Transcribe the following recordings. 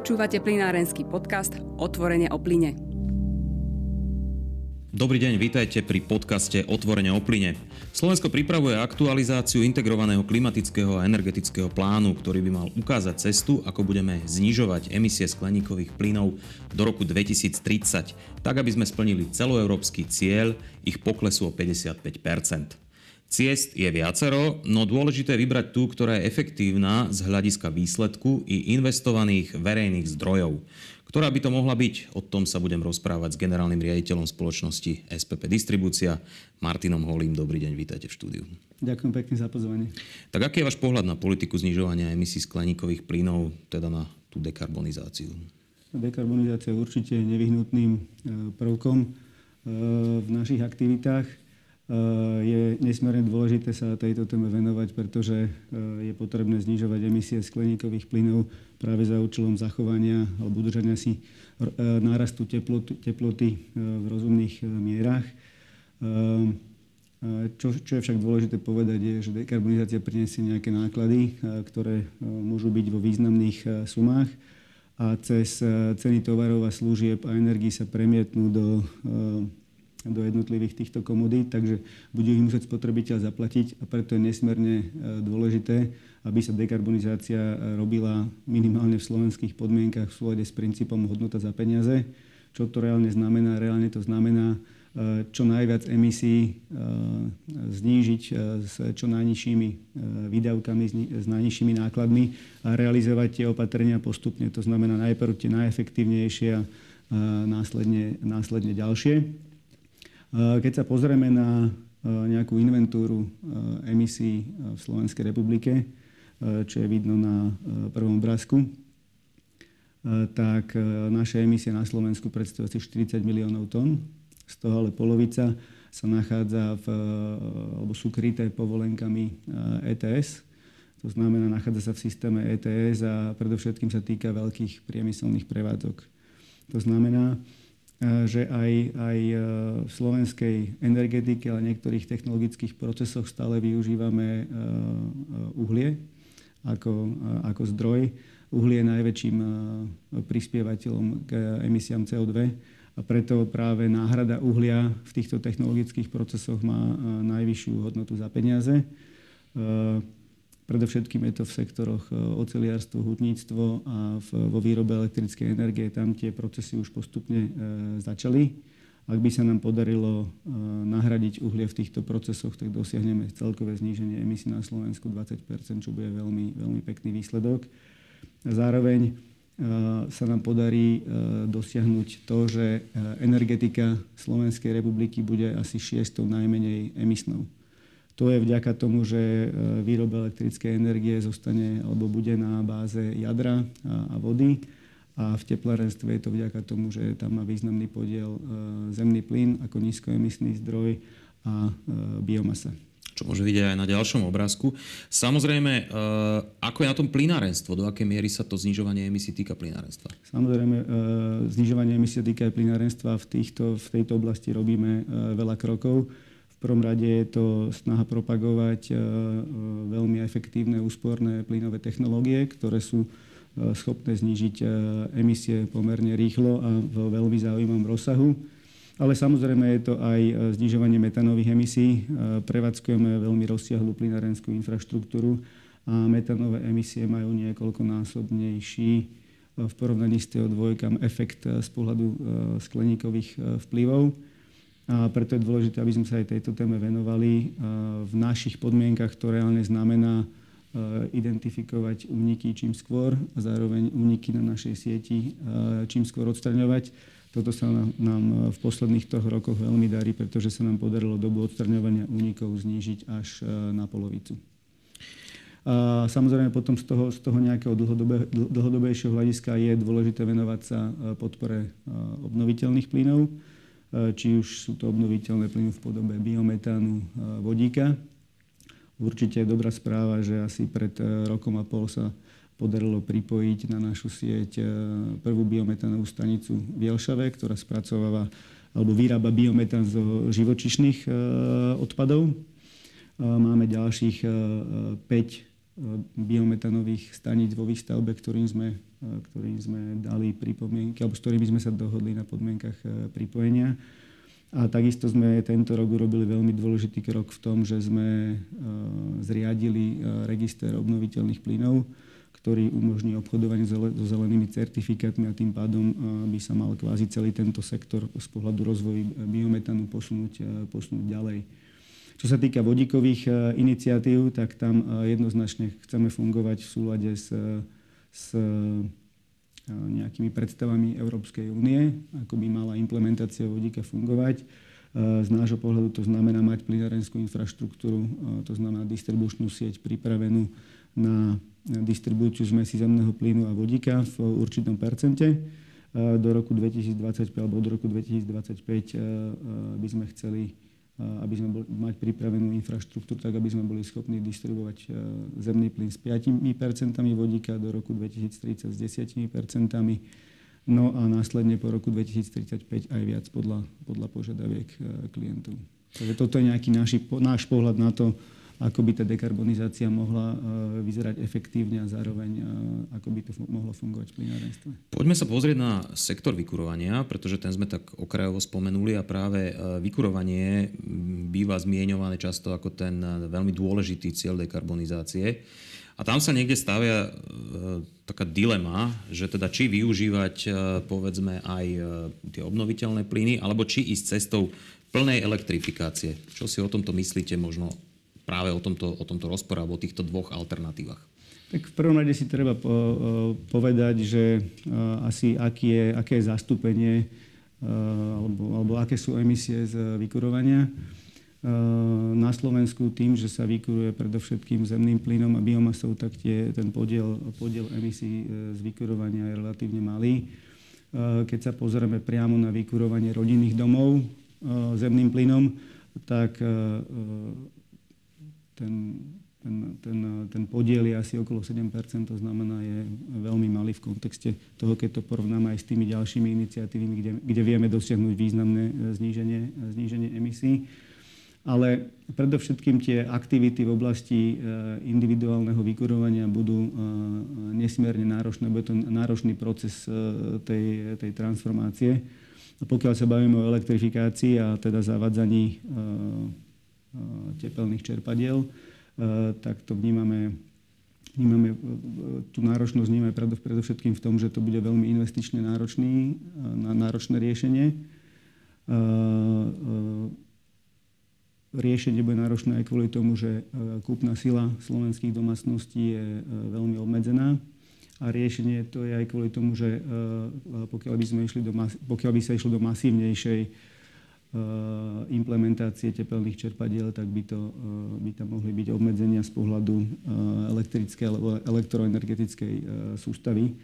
Počúvate plinárenský podcast Otvorene o plyne. Dobrý deň, vítajte pri podcaste Otvorene o plyne. Slovensko pripravuje aktualizáciu integrovaného klimatického a energetického plánu, ktorý by mal ukázať cestu, ako budeme znižovať emisie skleníkových plynov do roku 2030, tak aby sme splnili celoeurópsky cieľ ich poklesu o 55 Ciest je viacero, no dôležité vybrať tú, ktorá je efektívna z hľadiska výsledku i investovaných verejných zdrojov. Ktorá by to mohla byť? O tom sa budem rozprávať s generálnym riaditeľom spoločnosti SPP Distribúcia, Martinom Holím. Dobrý deň, vítajte v štúdiu. Ďakujem pekne za pozvanie. Tak aký je váš pohľad na politiku znižovania emisí skleníkových plynov, teda na tú dekarbonizáciu? Dekarbonizácia je určite nevyhnutným e, prvkom e, v našich aktivitách Eh, je nesmierne dôležité sa tejto téme venovať, pretože eh, je potrebné znižovať emisie skleníkových plynov práve za účelom zachovania alebo udržania si eh, nárastu teploty, teploty v rozumných mierach. Čo, čo je však dôležité povedať, je, že dekarbonizácia priniesie nejaké náklady, ktoré môžu byť vo významných sumách a cez ceny tovarov a služieb a energii sa premietnú do do jednotlivých týchto komodít, takže bude ich musieť spotrebiteľ zaplatiť a preto je nesmierne e, dôležité, aby sa dekarbonizácia e, robila minimálne v slovenských podmienkach v súlade s princípom hodnota za peniaze. Čo to reálne znamená? Reálne to znamená e, čo najviac emisí znížiť s čo najnižšími výdavkami, s najnižšími nákladmi a realizovať tie opatrenia postupne. To znamená najprv tie najefektívnejšie a následne, následne ďalšie. Keď sa pozrieme na nejakú inventúru emisí v Slovenskej republike, čo je vidno na prvom obrázku, tak naše emisie na Slovensku predstavujú asi 40 miliónov tón. Z toho ale polovica sa nachádza v, alebo sú kryté povolenkami ETS. To znamená, nachádza sa v systéme ETS a predovšetkým sa týka veľkých priemyselných prevádzok. To znamená, že aj, aj e, v slovenskej energetike, ale niektorých technologických procesoch stále využívame e, e, uhlie ako, ako zdroj. Uhlie je najväčším prispievateľom k emisiám CO2 a preto práve náhrada uhlia v týchto technologických procesoch má najvyššiu hodnotu za peniaze. Predovšetkým je to v sektoroch e, oceliarstvo, hutníctvo a vo výrobe elektrickej energie. Tam tie procesy už postupne e, začali. Ak by sa nám podarilo e, nahradiť uhlie v týchto procesoch, tak dosiahneme celkové zníženie emisí na Slovensku 20% čo bude veľmi, veľmi pekný výsledok. Zároveň sa nám podarí dosiahnuť to, že energetika Slovenskej republiky bude asi šiestou najmenej emisnou. To je vďaka tomu, že e, výroba elektrickej energie zostane alebo bude na báze jadra a vody. A v teplárenstve je to vďaka tomu, že tam má významný podiel e, zemný plyn ako nízkoemisný zdroj a e, biomasa čo môže vidieť aj na ďalšom obrázku. Samozrejme, ako je na tom plinárenstvo? Do akej miery sa to znižovanie emisí týka plinárenstva? Samozrejme, znižovanie emisí týka aj plinárenstva. V, týchto, v tejto oblasti robíme veľa krokov prvom rade je to snaha propagovať e, e, veľmi efektívne úsporné plynové technológie, ktoré sú e, schopné znížiť emisie pomerne rýchlo a v veľmi zaujímavom rozsahu. Ale samozrejme je to aj znižovanie metanových emisí. Prevádzkujeme veľmi rozsiahlu plynárenskú infraštruktúru a metanové emisie majú niekoľkonásobnejší v porovnaní s CO2 efekt z pohľadu skleníkových vplyvov. A preto je dôležité, aby sme sa aj tejto téme venovali v našich podmienkach, to reálne znamená identifikovať úniky čím skôr a zároveň úniky na našej sieti čím skôr odstraňovať. Toto sa nám v posledných troch rokoch veľmi darí, pretože sa nám podarilo dobu odstraňovania únikov znížiť až na polovicu. A samozrejme potom z toho, z toho nejakého dlhodobé, dlhodobejšieho hľadiska je dôležité venovať sa podpore obnoviteľných plynov či už sú to obnoviteľné plyny v podobe biometánu, vodíka. Určite je dobrá správa, že asi pred eh, rokom a pol sa podarilo pripojiť na našu sieť prvú biometánovú stanicu v Jelšave, ktorá spracováva alebo vyrába biometán zo živočišných odpadov. Máme ďalších 5 biometanových staníc vo výstavbe, ktorým sme, ktorým sme dali pripomienky, alebo s ktorými sme sa dohodli na podmienkach pripojenia. A takisto sme tento rok urobili veľmi dôležitý krok v tom, že sme zriadili register obnoviteľných plynov, ktorý umožní obchodovanie so zelenými certifikátmi a tým pádom by sa mal kvázi celý tento sektor z pohľadu rozvoju biometanu posunúť, posunúť ďalej. Čo sa týka vodíkových iniciatív, tak tam jednoznačne chceme fungovať v súlade s, s nejakými predstavami Európskej únie, ako by mala implementácia vodíka fungovať. Z nášho pohľadu to znamená mať plynárenskú infraštruktúru, to znamená distribučnú sieť pripravenú na distribúciu zmesi zemného plynu a vodíka v určitom percente. Do roku 2025 alebo do roku 2025 by sme chceli aby sme boli, mať pripravenú infraštruktúru, tak aby sme boli schopní distribuovať zemný plyn s 5% vodíka, do roku 2030 s 10% no a následne po roku 2035 aj viac podľa, podľa požiadaviek klientov. Takže toto je nejaký naši, náš pohľad na to, ako by tá dekarbonizácia mohla e, vyzerať efektívne a zároveň e, ako by to mohlo fungovať v plinárenstve. Poďme sa pozrieť na sektor vykurovania, pretože ten sme tak okrajovo spomenuli a práve e, vykurovanie býva zmieňované často ako ten veľmi dôležitý cieľ dekarbonizácie. A tam sa niekde stavia taká dilema, že teda či využívať povedzme aj tie obnoviteľné plyny, alebo či ísť cestou plnej elektrifikácie. Čo si o tomto myslíte možno práve o tomto, o tomto rozpore alebo o týchto dvoch alternatívach? Tak v prvom rade si treba po, povedať, že asi aký je, aké je zastúpenie alebo, alebo aké sú emisie z vykurovania. Na Slovensku tým, že sa vykuruje predovšetkým zemným plynom a biomasou, tak tie, ten podiel, podiel emisí z vykurovania je relatívne malý. Keď sa pozrieme priamo na vykurovanie rodinných domov zemným plynom, tak ten, ten, ten, ten podiel je asi okolo 7% to znamená, je veľmi malý v kontexte toho, keď to porovnáme aj s tými ďalšími iniciatívami, kde, kde vieme dosiahnuť významné e, zníženie, e, zníženie emisí. Ale predovšetkým tie aktivity v oblasti e, individuálneho vykurovania budú nesmierne náročné, bude to náročný proces tej, tej transformácie. A pokiaľ sa bavíme o elektrifikácii a teda zavadzaní tepelných čerpadiel, eh, tak to vnímame, vnímame eh, tú náročnosť vnímame predovšetkým v tom, že to bude veľmi investične náročný, náročné riešenie. Riešenie bude náročné aj kvôli tomu, že kúpna sila slovenských domácností je veľmi obmedzená. A riešenie to je aj kvôli tomu, že pokiaľ by, sme išli do, pokiaľ by sa išlo do masívnejšej Eh, implementácie tepelných čerpadiel, tak by, to, eh, by tam mohli byť obmedzenia z pohľadu eh, elektrickej alebo elektroenergetickej sústavy.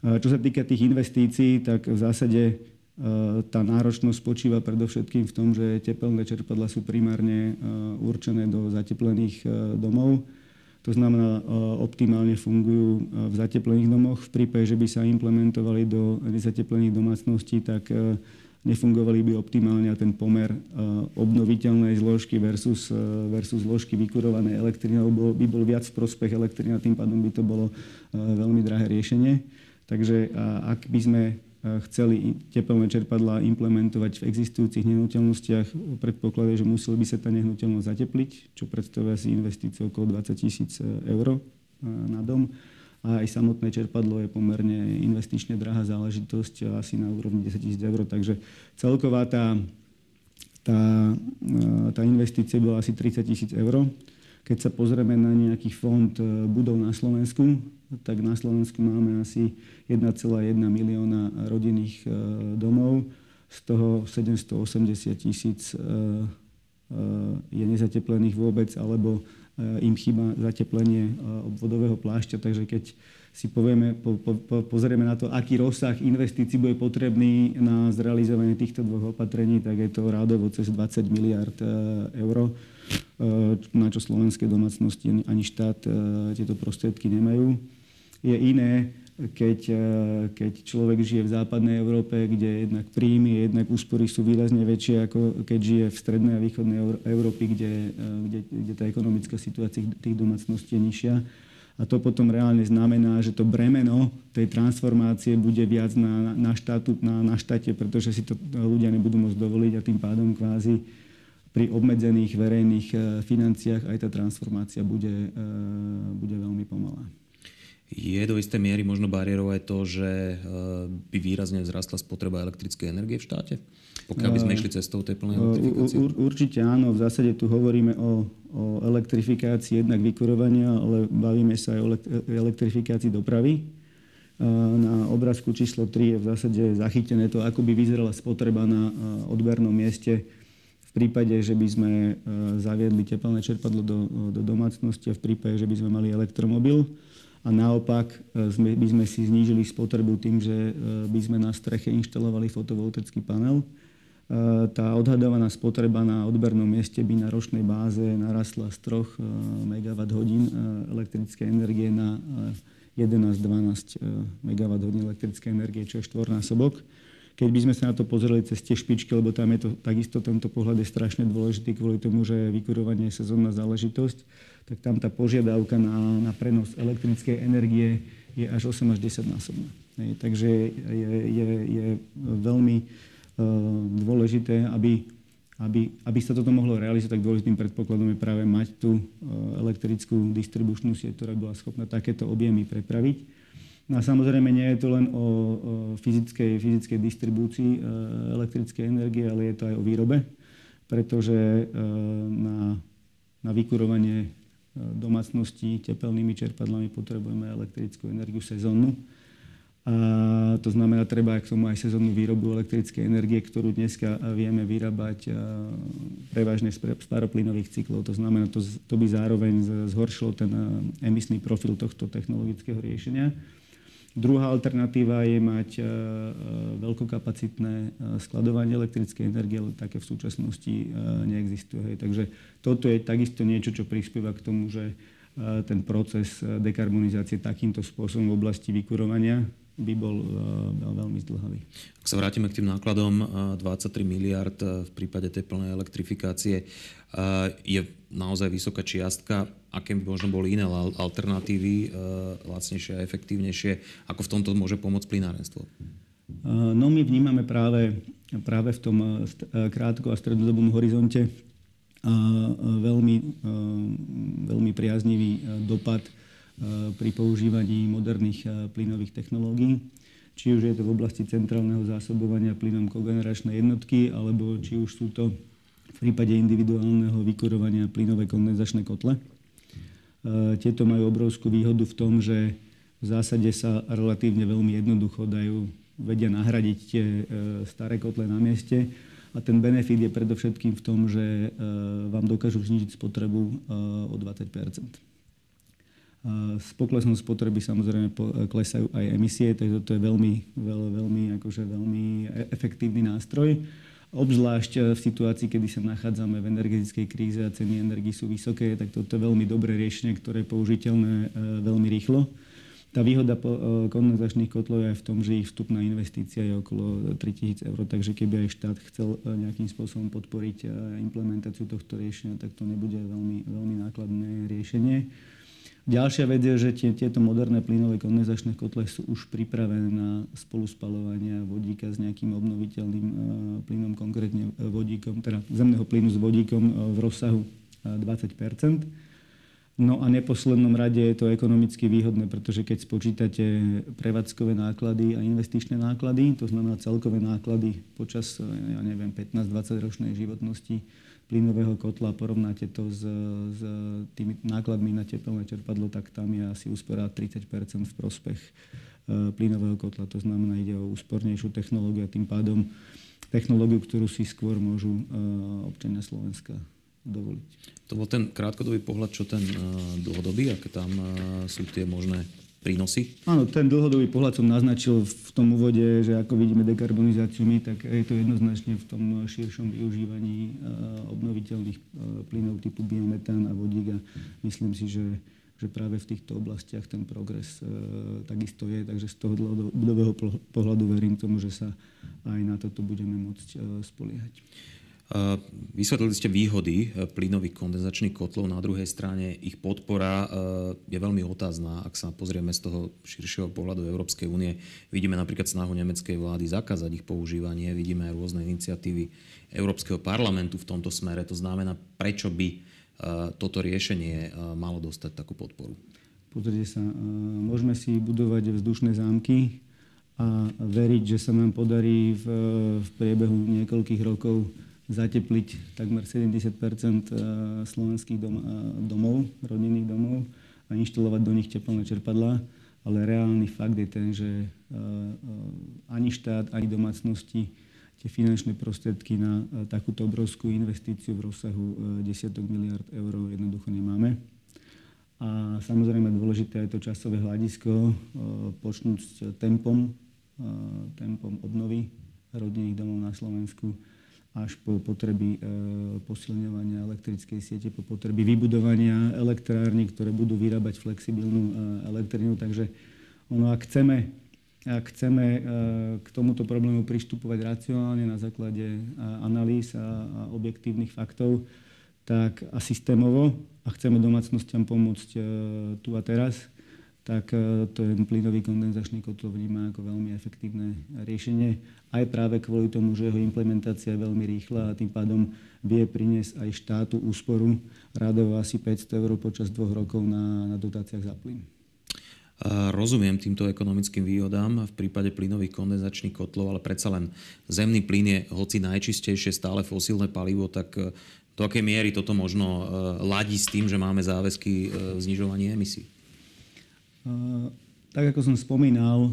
Čo sa týka tých investícií, tak v zásade tá náročnosť spočíva predovšetkým v tom, že tepelné čerpadla sú primárne určené do zateplených domov. To znamená, optimálne fungujú v zateplených domoch. V prípade, že by sa implementovali do nezateplených domácností, tak nefungovali by optimálne a ten pomer eh, obnoviteľnej zložky versus, eh, versus zložky vykurovanej elektriny by bol viac v prospech elektriny a tým pádom by to bolo eh, veľmi drahé riešenie. Takže ak by sme chceli tepelné čerpadlá implementovať v existujúcich nehnuteľnostiach, predpokladuje, že museli by sa tá nehnuteľnosť zatepliť, čo predstavuje asi investíciu okolo 20 tisíc eur na dom a aj samotné čerpadlo je pomerne investične drahá záležitosť, asi na úrovni 10 tisíc eur, takže celková tá, tá, tá investícia bola asi 30 tisíc eur. Keď sa pozrieme na nejaký fond e, budov na Slovensku, tak na Slovensku máme asi 1,1 milióna rodinných e, domov, z toho 780 tisíc e, je nezateplených vôbec, alebo im chýba zateplenie eh, obvodového plášťa, takže keď si povieme, po, po, po, pozrieme na to, aký rozsah investícií bude potrebný na zrealizovanie týchto dvoch opatrení, tak je to rádovo cez 20 miliard eh, eur, na čo slovenské domácnosti ani štát tieto prostriedky nemajú. Je iné, keď, keď človek žije v západnej Európe, kde jednak príjmy, jednak úspory sú výrazne väčšie, ako keď žije v strednej a východnej Európy, kde, kde, kde tá ekonomická situácia tých domácností je nižšia. A to potom reálne znamená, že to bremeno tej transformácie bude viac na, na, štátu, na, na štáte, pretože si to ľudia nebudú môcť dovoliť a tým pádom kvázi pri obmedzených verejných e, financiách aj tá transformácia bude, e, bude. Je do istej miery možno bariérou aj to, že e, by výrazne vzrastla spotreba elektrickej energie v štáte? Pokiaľ by sme išli cestou tej plnej elektrifikácie? Ur, určite áno. V zásade tu hovoríme o, o elektrifikácii jednak vykurovania, ale bavíme sa aj o elektrifikácii dopravy. Na obrázku číslo 3 je v zásade zachytené to, ako by vyzerala spotreba na odbernom mieste v prípade, že by sme zaviedli teplné čerpadlo do, do domácnosti a v prípade, že by sme mali elektromobil a naopak e, by sme si znížili spotrebu tým, že e, by sme na streche inštalovali fotovoltaický panel. E, tá odhadovaná spotreba na odbernom mieste by na ročnej báze narastla z 3 MWh elektrickej energie na 11-12 MWh elektrickej energie, čo je štvornásobok. Keď by sme sa na to pozreli cez tie špičky, lebo tam je to takisto tento pohľad je strašne dôležitý kvôli tomu, že vykurovanie je sezónna záležitosť, tak tam tá požiadavka na, na prenos elektrickej energie je až 8 až 10 násobná. Takže je, je, je veľmi uh, dôležité, aby, aby, aby sa toto mohlo realizovať, tak dôležitým predpokladom je práve mať tú uh, elektrickú distribučnú sieť, ktorá bola schopná takéto objemy prepraviť. No a samozrejme nie je to len o, fyzickej, fyzickej distribúcii uh, elektrickej energie, ale je to aj o výrobe, pretože na, na vykurovanie domácností tepelnými čerpadlami potrebujeme elektrickú energiu sezónnu. A to znamená, treba k tomu aj sezónnu výrobu elektrickej energie, ktorú dneska vieme vyrábať prevažne z paroplynových cyklov. To znamená, to, to by zároveň zhoršilo ten emisný profil tohto technologického riešenia. Druhá alternatíva je mať e, e, veľkokapacitné e, skladovanie elektrickej energie, ale také v súčasnosti neexistuje. Takže toto je takisto niečo, čo prispieva k tomu, že ten proces dekarbonizácie takýmto spôsobom v oblasti vykurovania by bol veľmi zdlhavý. Ak sa vrátime k tým nákladom, 23 miliard v prípade tej plnej elektrifikácie je naozaj vysoká čiastka. Aké by možno boli iné alternatívy, lacnejšie a efektívnejšie? Ako v tomto môže pomôcť plinárenstvo? No my vnímame práve, práve v tom krátko a strednodobom horizonte veľmi, veľmi priaznivý dopad pri používaní moderných plynových technológií. Či už je to v oblasti centrálneho zásobovania plynom kogeneračnej jednotky, alebo či už sú to v prípade individuálneho vykurovania plynové kondenzačné kotle. Tieto majú obrovskú výhodu v tom, že v zásade sa relatívne veľmi jednoducho dajú, vedia nahradiť tie staré kotle na mieste a ten benefit je predovšetkým v tom, že vám dokážu znižiť spotrebu o 20 s poklesom spotreby samozrejme klesajú aj emisie, takže to je veľmi, veľ, veľmi, akože veľmi e, efektívny nástroj. Obzvlášť e, v situácii, kedy sa nachádzame v energetickej kríze a ceny energii sú vysoké, tak toto je veľmi dobré riešenie, ktoré je použiteľné e, veľmi rýchlo. Tá výhoda kondenzačných kotlov je aj v tom, že ich vstupná investícia je okolo 3000 eur, takže keby aj štát chcel nejakým spôsobom podporiť implementáciu tohto riešenia, tak to nebude veľmi, veľmi nákladné riešenie. Ďalšia vec je, že tie, tieto moderné plynové kondenzačné kotle sú už pripravené na spoluspalovanie vodíka s nejakým obnoviteľným uh, plynom, konkrétne e, vodíkom, teda zemného plynu s vodíkom uh, v rozsahu uh, 20% No a neposlednom rade je to ekonomicky výhodné, pretože keď spočítate prevádzkové náklady a investičné náklady, to znamená celkové náklady počas, ja neviem, 15-20 ročnej životnosti, plynového kotla porovnáte to s, s tými nákladmi na tepelné čerpadlo, tak tam je asi úspora 30 v prospech e, plynového kotla. To znamená, ide o úspornejšiu technológiu a tým pádom technológiu, ktorú si skôr môžu e, občania Slovenska dovoliť. To bol ten krátkodobý pohľad, čo ten e, dlhodobý, aké tam sú tie možné prínosy? Áno, ten dlhodobý pohľad som naznačil v tom úvode, že ako vidíme dekarbonizáciu my, tak je to jednoznačne v tom širšom využívaní eh, obnoviteľných eh, plynov typu biometán a vodík a myslím si, že že práve v týchto oblastiach ten progres e, takisto je. Takže z toho dlhodobého pohľadu verím tomu, že sa aj na toto budeme môcť spoliehať. Vysvetlili ste výhody plynových kondenzačných kotlov, na druhej strane ich podpora je veľmi otázna. Ak sa pozrieme z toho širšieho pohľadu Európskej únie, vidíme napríklad snahu nemeckej vlády zakázať ich používanie, vidíme aj rôzne iniciatívy Európskeho parlamentu v tomto smere. To znamená, prečo by toto riešenie malo dostať takú podporu? Pozrite sa, môžeme si budovať vzdušné zámky a veriť, že sa nám podarí v, v priebehu niekoľkých rokov zatepliť takmer 70% slovenských dom, domov, rodinných domov a inštalovať do nich teplné čerpadlá. Ale reálny fakt je ten, že ani štát, ani domácnosti tie finančné prostriedky na takúto obrovskú investíciu v rozsahu desiatok miliard eur jednoducho nemáme. A samozrejme dôležité je to časové hľadisko, počnúť s tempom, tempom obnovy rodinných domov na Slovensku až po potreby posilňovania elektrickej siete, po potreby vybudovania elektrární, ktoré budú vyrábať flexibilnú elektrinu. Takže ono, ak chceme ak chceme e, k tomuto problému pristupovať racionálne na základe e, analýz a objektívnych faktov, tak a systémovo a chceme domácnostiam pomôcť e, tu a teraz, tak ten plynový kondenzačný kotol vníma ako veľmi efektívne riešenie. Aj práve kvôli tomu, že jeho implementácia je veľmi rýchla a tým pádom vie priniesť aj štátu úsporu radovo asi 500 eur počas dvoch rokov na, na dotáciách za plyn. Rozumiem týmto ekonomickým výhodám v prípade plynových kondenzačných kotlov, ale predsa len zemný plyn je hoci najčistejšie stále fosílne palivo, tak e, do akej miery toto možno e, ladí s tým, že máme záväzky v e, znižovaní emisí? Tak ako som spomínal,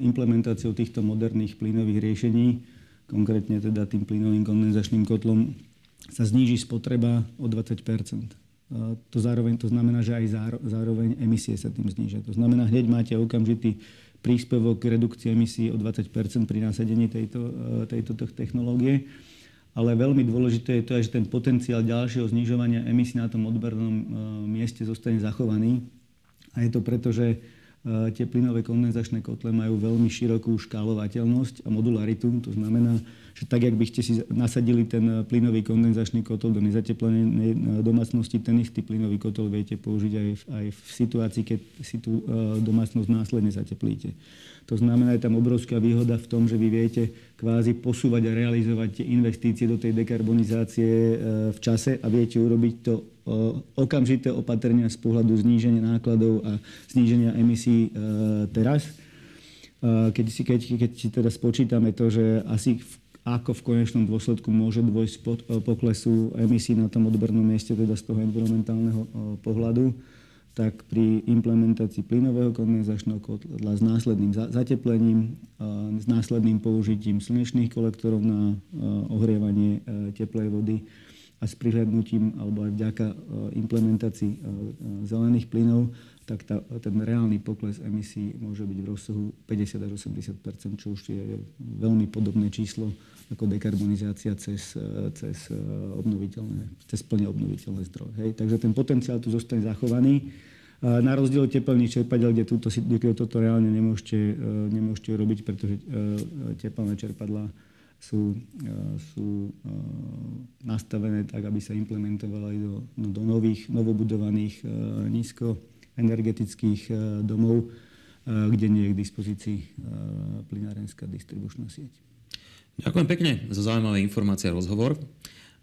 implementáciou týchto moderných plynových riešení, konkrétne teda tým plynovým kondenzačným kotlom, sa zníži spotreba o 20 to, zároveň, to znamená, že aj zároveň emisie sa tým znižia. To znamená, hneď máte okamžitý príspevok k redukcii emisí o 20 pri nasadení tejto, tejto technológie. Ale veľmi dôležité je to, že ten potenciál ďalšieho znižovania emisí na tom odbernom mieste zostane zachovaný. A je to preto, že e, tie plynové kondenzačné kotle majú veľmi širokú škálovateľnosť a modularitu. To znamená, že tak, ak by ste si nasadili ten plynový kondenzačný kotol do nezateplenej eh, domácnosti, ten istý plynový kotol viete použiť aj v, aj v situácii, keď si tú eh, domácnosť následne zateplíte. To znamená, je tam obrovská výhoda v tom, že vy viete kvázi posúvať a realizovať tie investície do tej dekarbonizácie v čase a viete urobiť to okamžité opatrenia z pohľadu zníženia nákladov a zníženia emisí teraz. Keď si, keď, keď si teda spočítame to, že asi v ako v konečnom dôsledku môže dôjsť pod e, poklesu emisí na tom odbernom mieste, teda z toho environmentálneho e, pohľadu, tak pri implementácii plynového kondenzačného kotla s následným zateplením, e, s následným použitím slnečných kolektorov na ohrievanie teplej vody a s prihľadnutím alebo aj vďaka implementácii zelených plynov tak tá, ten reálny pokles emisí môže byť v rozsahu 50 až 80% čo už je veľmi podobné číslo ako dekarbonizácia cez, cez obnoviteľné, cez plne obnoviteľné zdroje. Hej. Takže ten potenciál tu zostane zachovaný. Na rozdiel od tepelných čerpadel, kde, túto, kde toto reálne nemôžete, nemôžete robiť, pretože tepelné čerpadlá sú, sú nastavené tak, aby sa implementovali do, no, do nových, novobudovaných nízko energetických e, domov, e, kde nie je k dispozícii e, plynárenská distribučná sieť. Ďakujem pekne za zaujímavé informácie a rozhovor.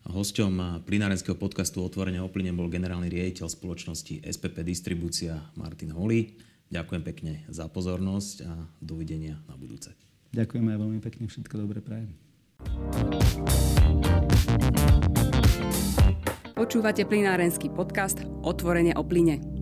Hosťom plinárenského podcastu Otvorenia o plyne bol generálny riaditeľ spoločnosti SPP Distribúcia Martin Holý. Ďakujem pekne za pozornosť a dovidenia na budúce. Ďakujem aj veľmi pekne, všetko dobré prajem. Počúvate plinárenský podcast Otvorenie o plyne.